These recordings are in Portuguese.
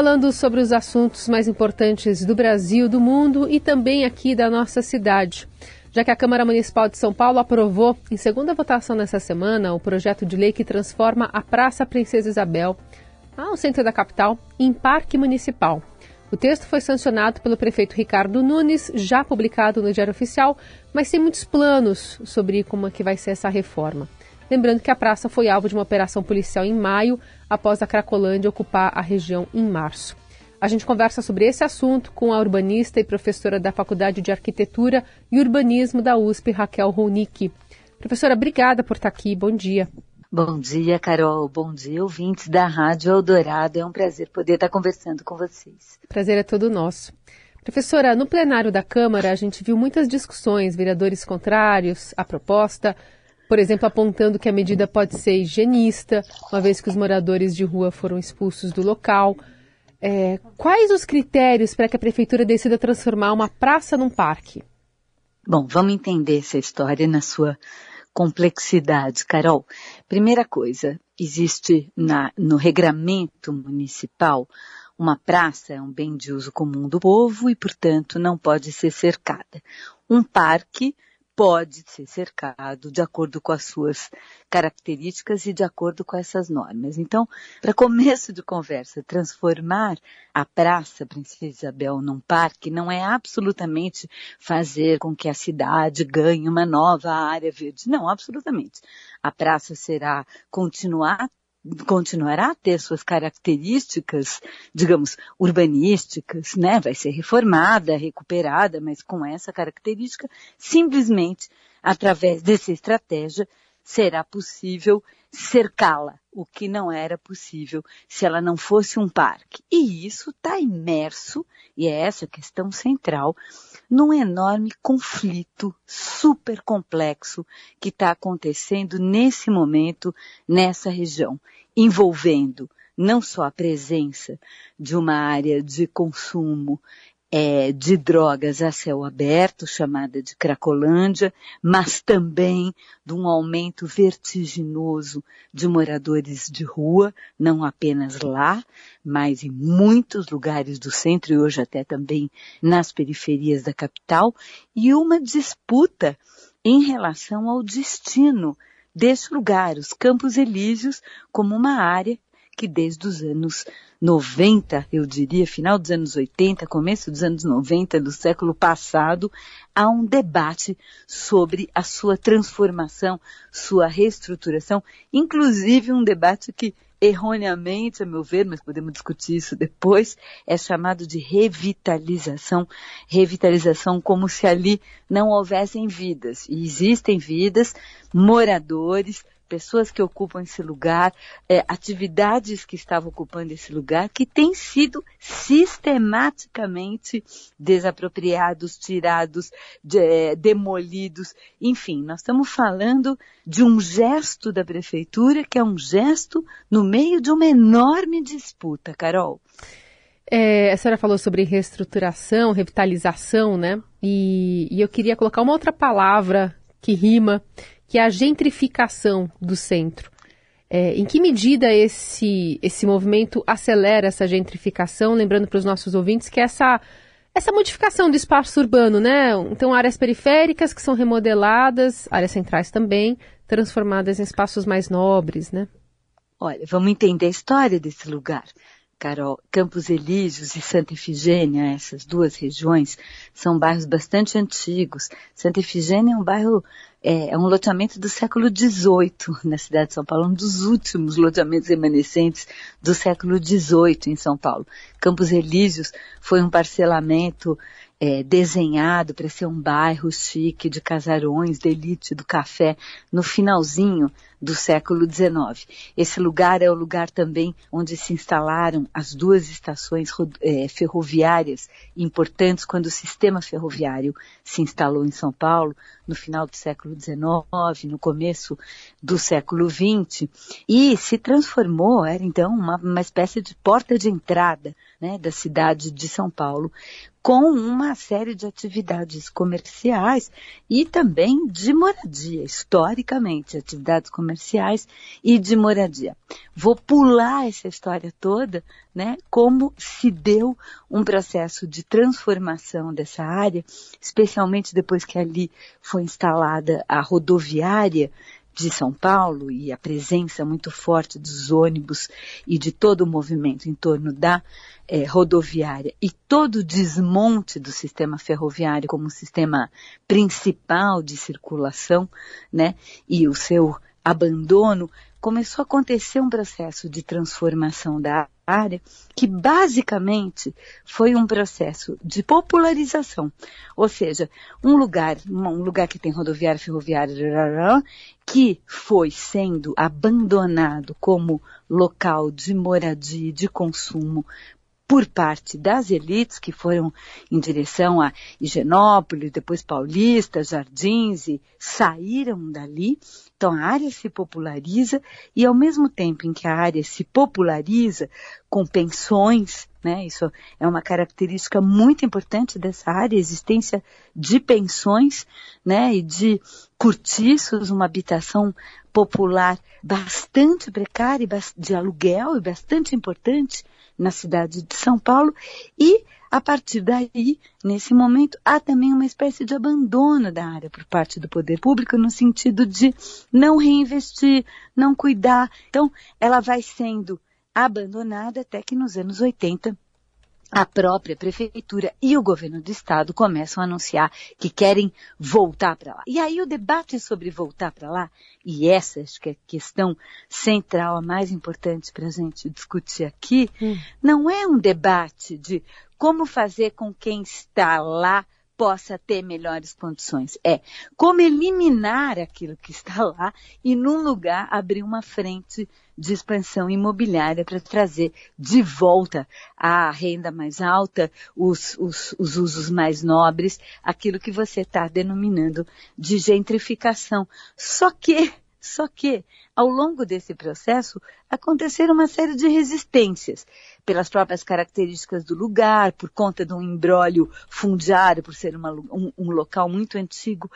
falando sobre os assuntos mais importantes do Brasil, do mundo e também aqui da nossa cidade. Já que a Câmara Municipal de São Paulo aprovou, em segunda votação nessa semana, o projeto de lei que transforma a Praça Princesa Isabel, ao centro da capital, em parque municipal. O texto foi sancionado pelo prefeito Ricardo Nunes, já publicado no Diário Oficial, mas tem muitos planos sobre como é que vai ser essa reforma. Lembrando que a praça foi alvo de uma operação policial em maio, após a Cracolândia ocupar a região em março. A gente conversa sobre esse assunto com a urbanista e professora da Faculdade de Arquitetura e Urbanismo da USP, Raquel Ronick. Professora, obrigada por estar aqui. Bom dia. Bom dia, Carol. Bom dia, ouvintes da Rádio Eldorado. É um prazer poder estar conversando com vocês. Prazer é todo nosso. Professora, no plenário da Câmara a gente viu muitas discussões, vereadores contrários à proposta, por exemplo, apontando que a medida pode ser higienista, uma vez que os moradores de rua foram expulsos do local. É, quais os critérios para que a prefeitura decida transformar uma praça num parque? Bom, vamos entender essa história na sua complexidade, Carol. Primeira coisa, existe na, no regramento municipal uma praça é um bem de uso comum do povo e, portanto, não pode ser cercada. Um parque pode ser cercado de acordo com as suas características e de acordo com essas normas. Então, para começo de conversa, transformar a Praça Princesa Isabel num parque não é absolutamente fazer com que a cidade ganhe uma nova área verde. Não, absolutamente. A praça será continuar continuará a ter suas características, digamos, urbanísticas, né? Vai ser reformada, recuperada, mas com essa característica, simplesmente através dessa estratégia será possível cercá-la, o que não era possível se ela não fosse um parque. E isso está imerso, e é essa a questão central, num enorme conflito super complexo que está acontecendo nesse momento nessa região, envolvendo não só a presença de uma área de consumo é, de drogas a céu aberto, chamada de Cracolândia, mas também de um aumento vertiginoso de moradores de rua, não apenas lá, mas em muitos lugares do centro e hoje até também nas periferias da capital, e uma disputa em relação ao destino deste lugar, os Campos Elíseos, como uma área que desde os anos 90, eu diria, final dos anos 80, começo dos anos 90 do século passado, há um debate sobre a sua transformação, sua reestruturação, inclusive um debate que erroneamente, a meu ver, mas podemos discutir isso depois, é chamado de revitalização. Revitalização como se ali não houvessem vidas. E existem vidas, moradores, pessoas que ocupam esse lugar, é, atividades que estavam ocupando esse lugar, que têm sido sistematicamente desapropriados, tirados, de, é, demolidos. Enfim, nós estamos falando de um gesto da prefeitura que é um gesto no meio de uma enorme disputa, Carol. É, a senhora falou sobre reestruturação, revitalização, né? E, e eu queria colocar uma outra palavra que rima, que é a gentrificação do centro. É, em que medida esse, esse movimento acelera essa gentrificação? Lembrando para os nossos ouvintes que essa, essa modificação do espaço urbano, né? Então, áreas periféricas que são remodeladas, áreas centrais também, transformadas em espaços mais nobres, né? Olha, vamos entender a história desse lugar. Carol, Campos Elíseos e Santa Efigênia, essas duas regiões, são bairros bastante antigos. Santa Efigênia é um bairro, é, é um loteamento do século XVIII na cidade de São Paulo, um dos últimos loteamentos remanescentes do século XVIII em São Paulo. Campos Elíseos foi um parcelamento é, desenhado para ser um bairro chique de casarões, de elite do café, no finalzinho do século XIX. Esse lugar é o lugar também onde se instalaram as duas estações é, ferroviárias importantes quando o sistema ferroviário se instalou em São Paulo no final do século XIX, no começo do século XX, e se transformou, era então uma, uma espécie de porta de entrada né, da cidade de São Paulo, com uma série de atividades comerciais e também de moradia, historicamente, atividades comerciais comerciais e de moradia. Vou pular essa história toda, né? Como se deu um processo de transformação dessa área, especialmente depois que ali foi instalada a rodoviária de São Paulo e a presença muito forte dos ônibus e de todo o movimento em torno da é, rodoviária e todo o desmonte do sistema ferroviário como sistema principal de circulação, né, e o seu abandono, começou a acontecer um processo de transformação da área que basicamente foi um processo de popularização, ou seja, um lugar, um lugar que tem rodoviária, ferroviária, que foi sendo abandonado como local de moradia, de consumo por parte das elites que foram em direção a Higienópolis, depois Paulista, Jardins e saíram dali. Então a área se populariza e ao mesmo tempo em que a área se populariza com pensões, né? Isso é uma característica muito importante dessa área, a existência de pensões, né? E de cortiços, uma habitação popular bastante precária, de aluguel e bastante importante na cidade de São Paulo e a partir daí, nesse momento, há também uma espécie de abandono da área por parte do poder público no sentido de não reinvestir, não cuidar. Então, ela vai sendo abandonada até que nos anos 80 a própria prefeitura e o governo do estado começam a anunciar que querem voltar para lá. E aí o debate sobre voltar para lá, e essa acho que é a questão central, a mais importante para a gente discutir aqui, hum. não é um debate de como fazer com quem está lá possa ter melhores condições. É como eliminar aquilo que está lá e, num lugar, abrir uma frente de expansão imobiliária para trazer de volta a renda mais alta, os, os, os usos mais nobres, aquilo que você está denominando de gentrificação. Só que só que, ao longo desse processo, aconteceram uma série de resistências, pelas próprias características do lugar, por conta de um embrólio fundiário, por ser uma, um, um local muito antigo.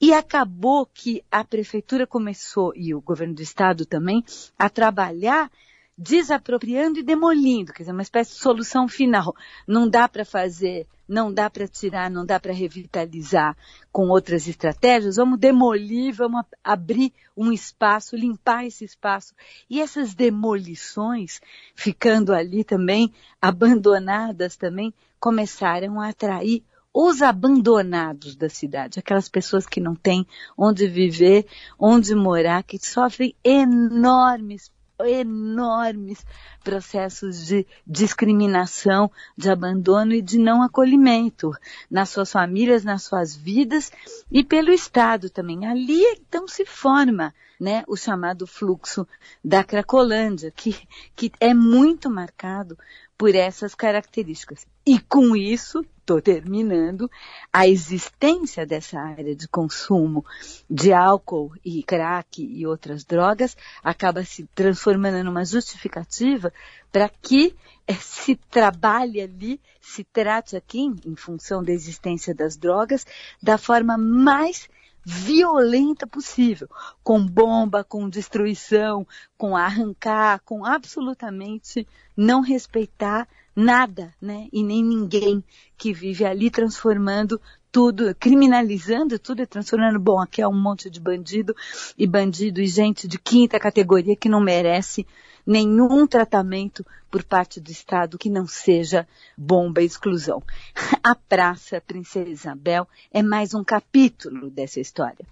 E acabou que a prefeitura começou, e o governo do estado também, a trabalhar desapropriando e demolindo, quer dizer, uma espécie de solução final. Não dá para fazer, não dá para tirar, não dá para revitalizar com outras estratégias, vamos demolir, vamos abrir um espaço, limpar esse espaço. E essas demolições, ficando ali também, abandonadas também, começaram a atrair os abandonados da cidade, aquelas pessoas que não têm onde viver, onde morar, que sofrem enormes enormes processos de discriminação, de abandono e de não acolhimento nas suas famílias, nas suas vidas e pelo Estado também. Ali então se forma né, o chamado fluxo da Cracolândia, que, que é muito marcado por essas características. E com isso, estou terminando, a existência dessa área de consumo de álcool e crack e outras drogas acaba se transformando numa justificativa para que eh, se trabalhe ali, se trate aqui, em função da existência das drogas, da forma mais violenta possível, com bomba, com destruição, com arrancar, com absolutamente não respeitar nada, né? E nem ninguém que vive ali transformando tudo, criminalizando tudo e transformando, bom, aqui é um monte de bandido e bandido e gente de quinta categoria que não merece nenhum tratamento por parte do Estado que não seja bomba e exclusão. A Praça Princesa Isabel é mais um capítulo dessa história.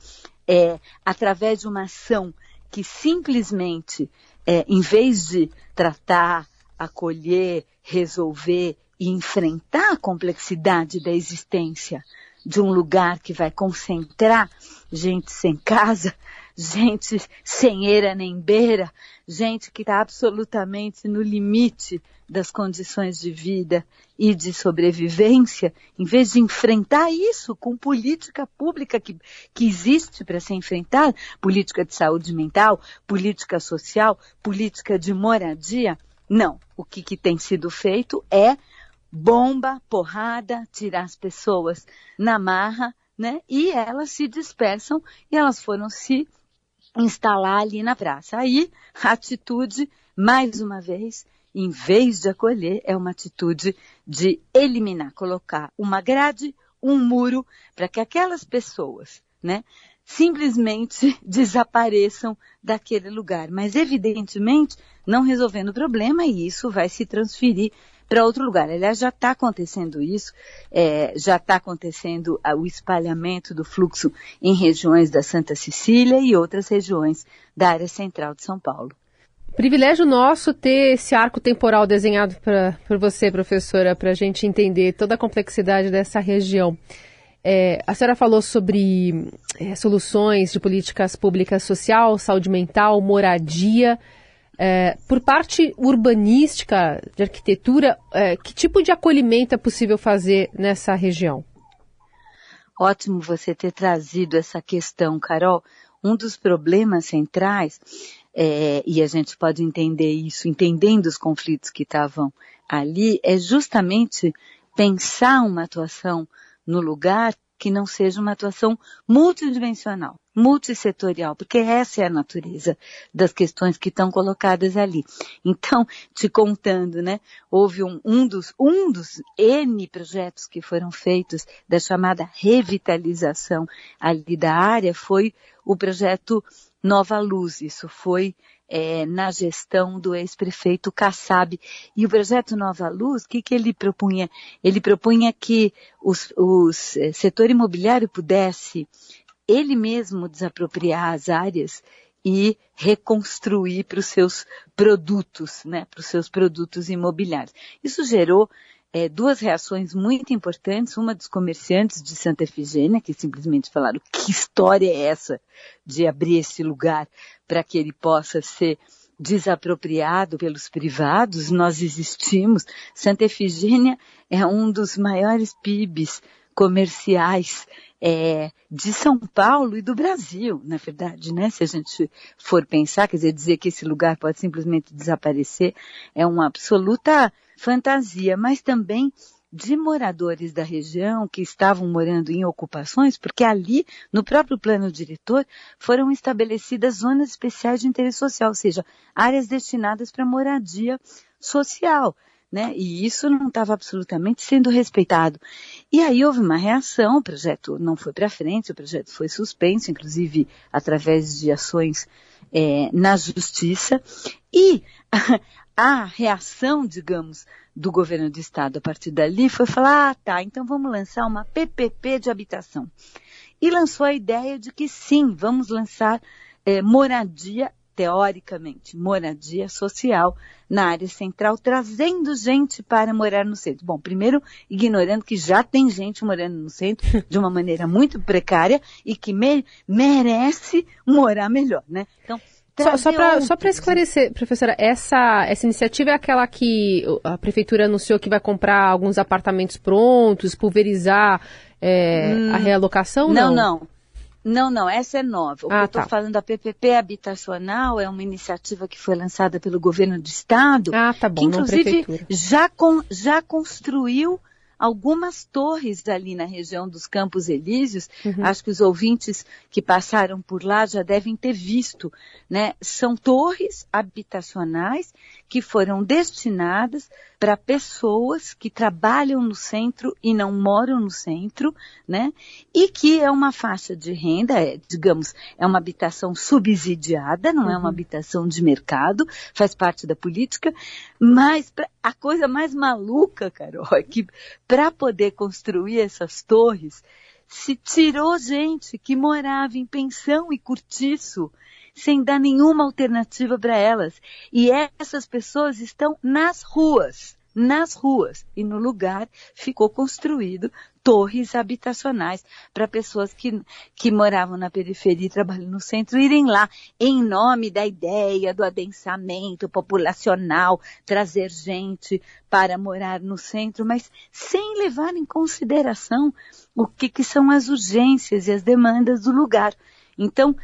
É através de uma ação que simplesmente, é, em vez de tratar, acolher, resolver e enfrentar a complexidade da existência de um lugar que vai concentrar gente sem casa, gente sem eira nem beira, gente que está absolutamente no limite das condições de vida e de sobrevivência, em vez de enfrentar isso com política pública que, que existe para ser enfrentada, política de saúde mental, política social, política de moradia, não. O que, que tem sido feito é bomba, porrada, tirar as pessoas na marra, né? E elas se dispersam e elas foram se instalar ali na praça. Aí, a atitude, mais uma vez, em vez de acolher, é uma atitude de eliminar, colocar uma grade, um muro, para que aquelas pessoas, né, simplesmente desapareçam daquele lugar. Mas, evidentemente, não resolvendo o problema, e isso vai se transferir para outro lugar. Aliás, já está acontecendo isso, é, já está acontecendo o espalhamento do fluxo em regiões da Santa Cecília e outras regiões da área central de São Paulo. Privilégio nosso ter esse arco temporal desenhado pra, por você, professora, para a gente entender toda a complexidade dessa região. É, a senhora falou sobre é, soluções de políticas públicas social, saúde mental, moradia. É, por parte urbanística, de arquitetura, é, que tipo de acolhimento é possível fazer nessa região? Ótimo você ter trazido essa questão, Carol. Um dos problemas centrais é, e a gente pode entender isso, entendendo os conflitos que estavam ali, é justamente pensar uma atuação no lugar que não seja uma atuação multidimensional, multissetorial, porque essa é a natureza das questões que estão colocadas ali. Então, te contando, né, houve um, um, dos, um dos N projetos que foram feitos da chamada revitalização ali da área foi o projeto Nova Luz. Isso foi é, na gestão do ex-prefeito Kassab. E o projeto Nova Luz, o que, que ele propunha? Ele propunha que o é, setor imobiliário pudesse ele mesmo desapropriar as áreas e reconstruir para os seus produtos, né, para os seus produtos imobiliários. Isso gerou é, duas reações muito importantes, uma dos comerciantes de Santa Efigênia, que simplesmente falaram, que história é essa de abrir esse lugar para que ele possa ser desapropriado pelos privados, nós existimos. Santa Efigênia é um dos maiores PIBs comerciais é, de São Paulo e do Brasil, na verdade, né? Se a gente for pensar, quer dizer, dizer que esse lugar pode simplesmente desaparecer é uma absoluta fantasia, mas também de moradores da região que estavam morando em ocupações, porque ali, no próprio plano diretor, foram estabelecidas zonas especiais de interesse social, ou seja, áreas destinadas para moradia social. Né? E isso não estava absolutamente sendo respeitado. E aí houve uma reação, o projeto não foi para frente, o projeto foi suspenso, inclusive através de ações é, na justiça. E a reação, digamos, do governo do estado a partir dali foi falar, ah, tá, então vamos lançar uma PPP de habitação. E lançou a ideia de que sim, vamos lançar é, moradia, teoricamente, moradia social na área central, trazendo gente para morar no centro. Bom, primeiro, ignorando que já tem gente morando no centro de uma maneira muito precária e que me merece morar melhor, né? Então, só, só para esclarecer, professora, essa, essa iniciativa é aquela que a prefeitura anunciou que vai comprar alguns apartamentos prontos, pulverizar é, hum, a realocação? Não, não. Não, não, essa é nova. O ah, que eu estou tá. falando, a PPP habitacional é uma iniciativa que foi lançada pelo governo do estado. Ah, tá bom, que inclusive já, com, já construiu algumas torres ali na região dos Campos Elíseos. Uhum. Acho que os ouvintes que passaram por lá já devem ter visto, né? São torres habitacionais que foram destinadas para pessoas que trabalham no centro e não moram no centro, né? E que é uma faixa de renda, é, digamos, é uma habitação subsidiada, não uhum. é uma uhum. habitação de mercado, faz parte da política, mas a coisa mais maluca, Carol, é que para poder construir essas torres, se tirou gente que morava em pensão e cortiço, sem dar nenhuma alternativa para elas. E essas pessoas estão nas ruas, nas ruas. E no lugar ficou construído torres habitacionais para pessoas que, que moravam na periferia e trabalham no centro irem lá em nome da ideia do adensamento populacional, trazer gente para morar no centro, mas sem levar em consideração o que, que são as urgências e as demandas do lugar. Então,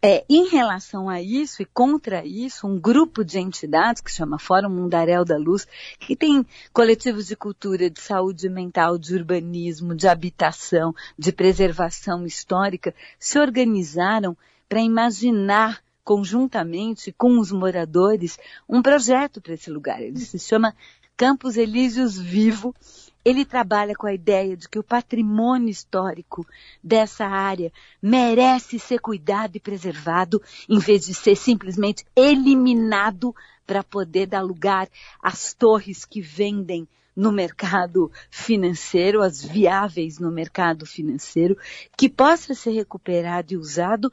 é, em relação a isso e contra isso, um grupo de entidades que chama Fórum Mundaréu da Luz, que tem coletivos de cultura, de saúde mental, de urbanismo, de habitação, de preservação histórica, se organizaram para imaginar conjuntamente com os moradores um projeto para esse lugar. Ele se chama Campos Elíseos Vivo. Ele trabalha com a ideia de que o patrimônio histórico dessa área merece ser cuidado e preservado, em vez de ser simplesmente eliminado para poder dar lugar às torres que vendem no mercado financeiro, as viáveis no mercado financeiro, que possa ser recuperado e usado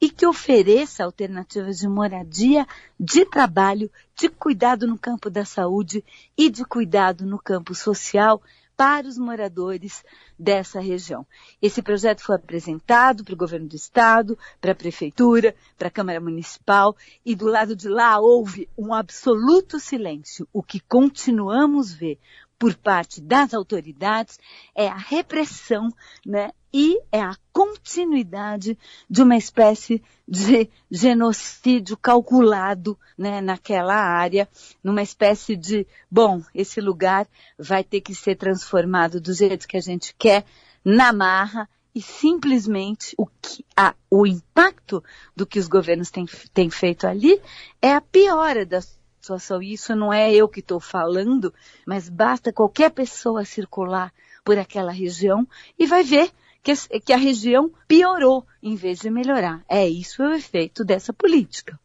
e que ofereça alternativas de moradia, de trabalho, de cuidado no campo da saúde e de cuidado no campo social para os moradores dessa região. Esse projeto foi apresentado para o governo do estado, para a prefeitura, para a Câmara Municipal e do lado de lá houve um absoluto silêncio. O que continuamos ver por parte das autoridades é a repressão, né? E é a continuidade de uma espécie de genocídio calculado, né, naquela área, numa espécie de, bom, esse lugar vai ter que ser transformado do jeito que a gente quer, na marra, e simplesmente o, que, a, o impacto do que os governos têm, têm feito ali é a piora das situação. Isso não é eu que estou falando, mas basta qualquer pessoa circular por aquela região e vai ver que, que a região piorou em vez de melhorar. É isso o efeito dessa política.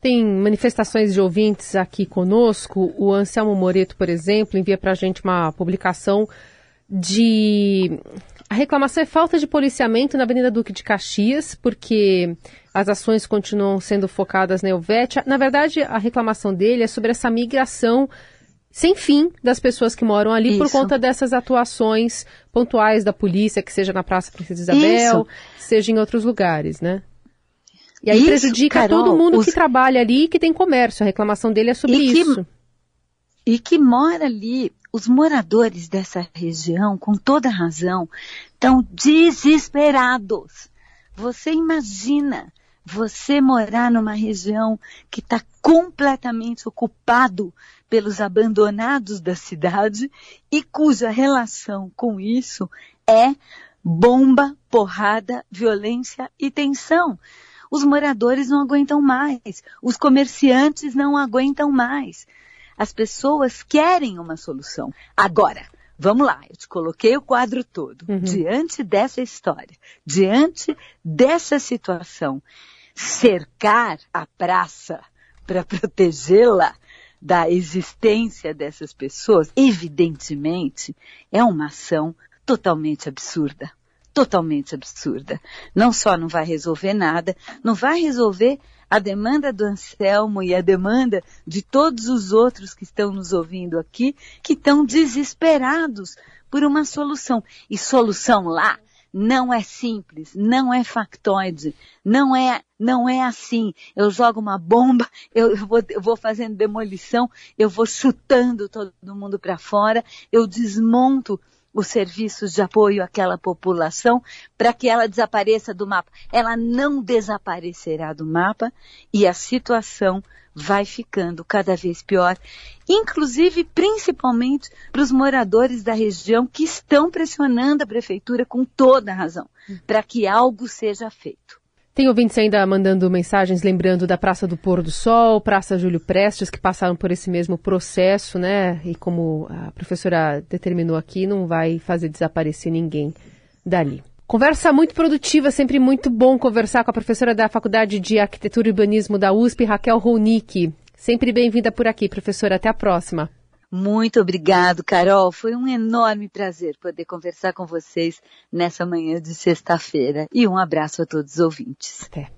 Tem manifestações de ouvintes aqui conosco. O Anselmo Moreto, por exemplo, envia para a gente uma publicação de a reclamação é falta de policiamento na Avenida Duque de Caxias, porque as ações continuam sendo focadas na Helvétia. Na verdade, a reclamação dele é sobre essa migração sem fim das pessoas que moram ali Isso. por conta dessas atuações pontuais da polícia, que seja na Praça Princesa Isabel, Isso. seja em outros lugares, né? E aí isso, prejudica Carol, todo mundo os... que trabalha ali e que tem comércio. A reclamação dele é sobre e isso. Que, e que mora ali os moradores dessa região, com toda razão, estão desesperados. Você imagina você morar numa região que está completamente ocupado pelos abandonados da cidade e cuja relação com isso é bomba, porrada, violência e tensão. Os moradores não aguentam mais, os comerciantes não aguentam mais. As pessoas querem uma solução. Agora, vamos lá, eu te coloquei o quadro todo. Uhum. Diante dessa história, diante dessa situação, cercar a praça para protegê-la da existência dessas pessoas, evidentemente, é uma ação totalmente absurda. Totalmente absurda. Não só não vai resolver nada, não vai resolver a demanda do Anselmo e a demanda de todos os outros que estão nos ouvindo aqui, que estão desesperados por uma solução. E solução lá não é simples, não é factoide, não é, não é assim. Eu jogo uma bomba, eu, vou, eu vou fazendo demolição, eu vou chutando todo mundo para fora, eu desmonto os serviços de apoio àquela população para que ela desapareça do mapa. Ela não desaparecerá do mapa e a situação vai ficando cada vez pior, inclusive principalmente para os moradores da região que estão pressionando a prefeitura com toda a razão para que algo seja feito. Tem ouvintes ainda mandando mensagens lembrando da Praça do Pôr do Sol, Praça Júlio Prestes, que passaram por esse mesmo processo, né? E como a professora determinou aqui, não vai fazer desaparecer ninguém dali. Conversa muito produtiva, sempre muito bom conversar com a professora da Faculdade de Arquitetura e Urbanismo da USP, Raquel Ronick. Sempre bem-vinda por aqui, professora. Até a próxima. Muito obrigado, Carol. Foi um enorme prazer poder conversar com vocês nessa manhã de sexta-feira. E um abraço a todos os ouvintes. Até.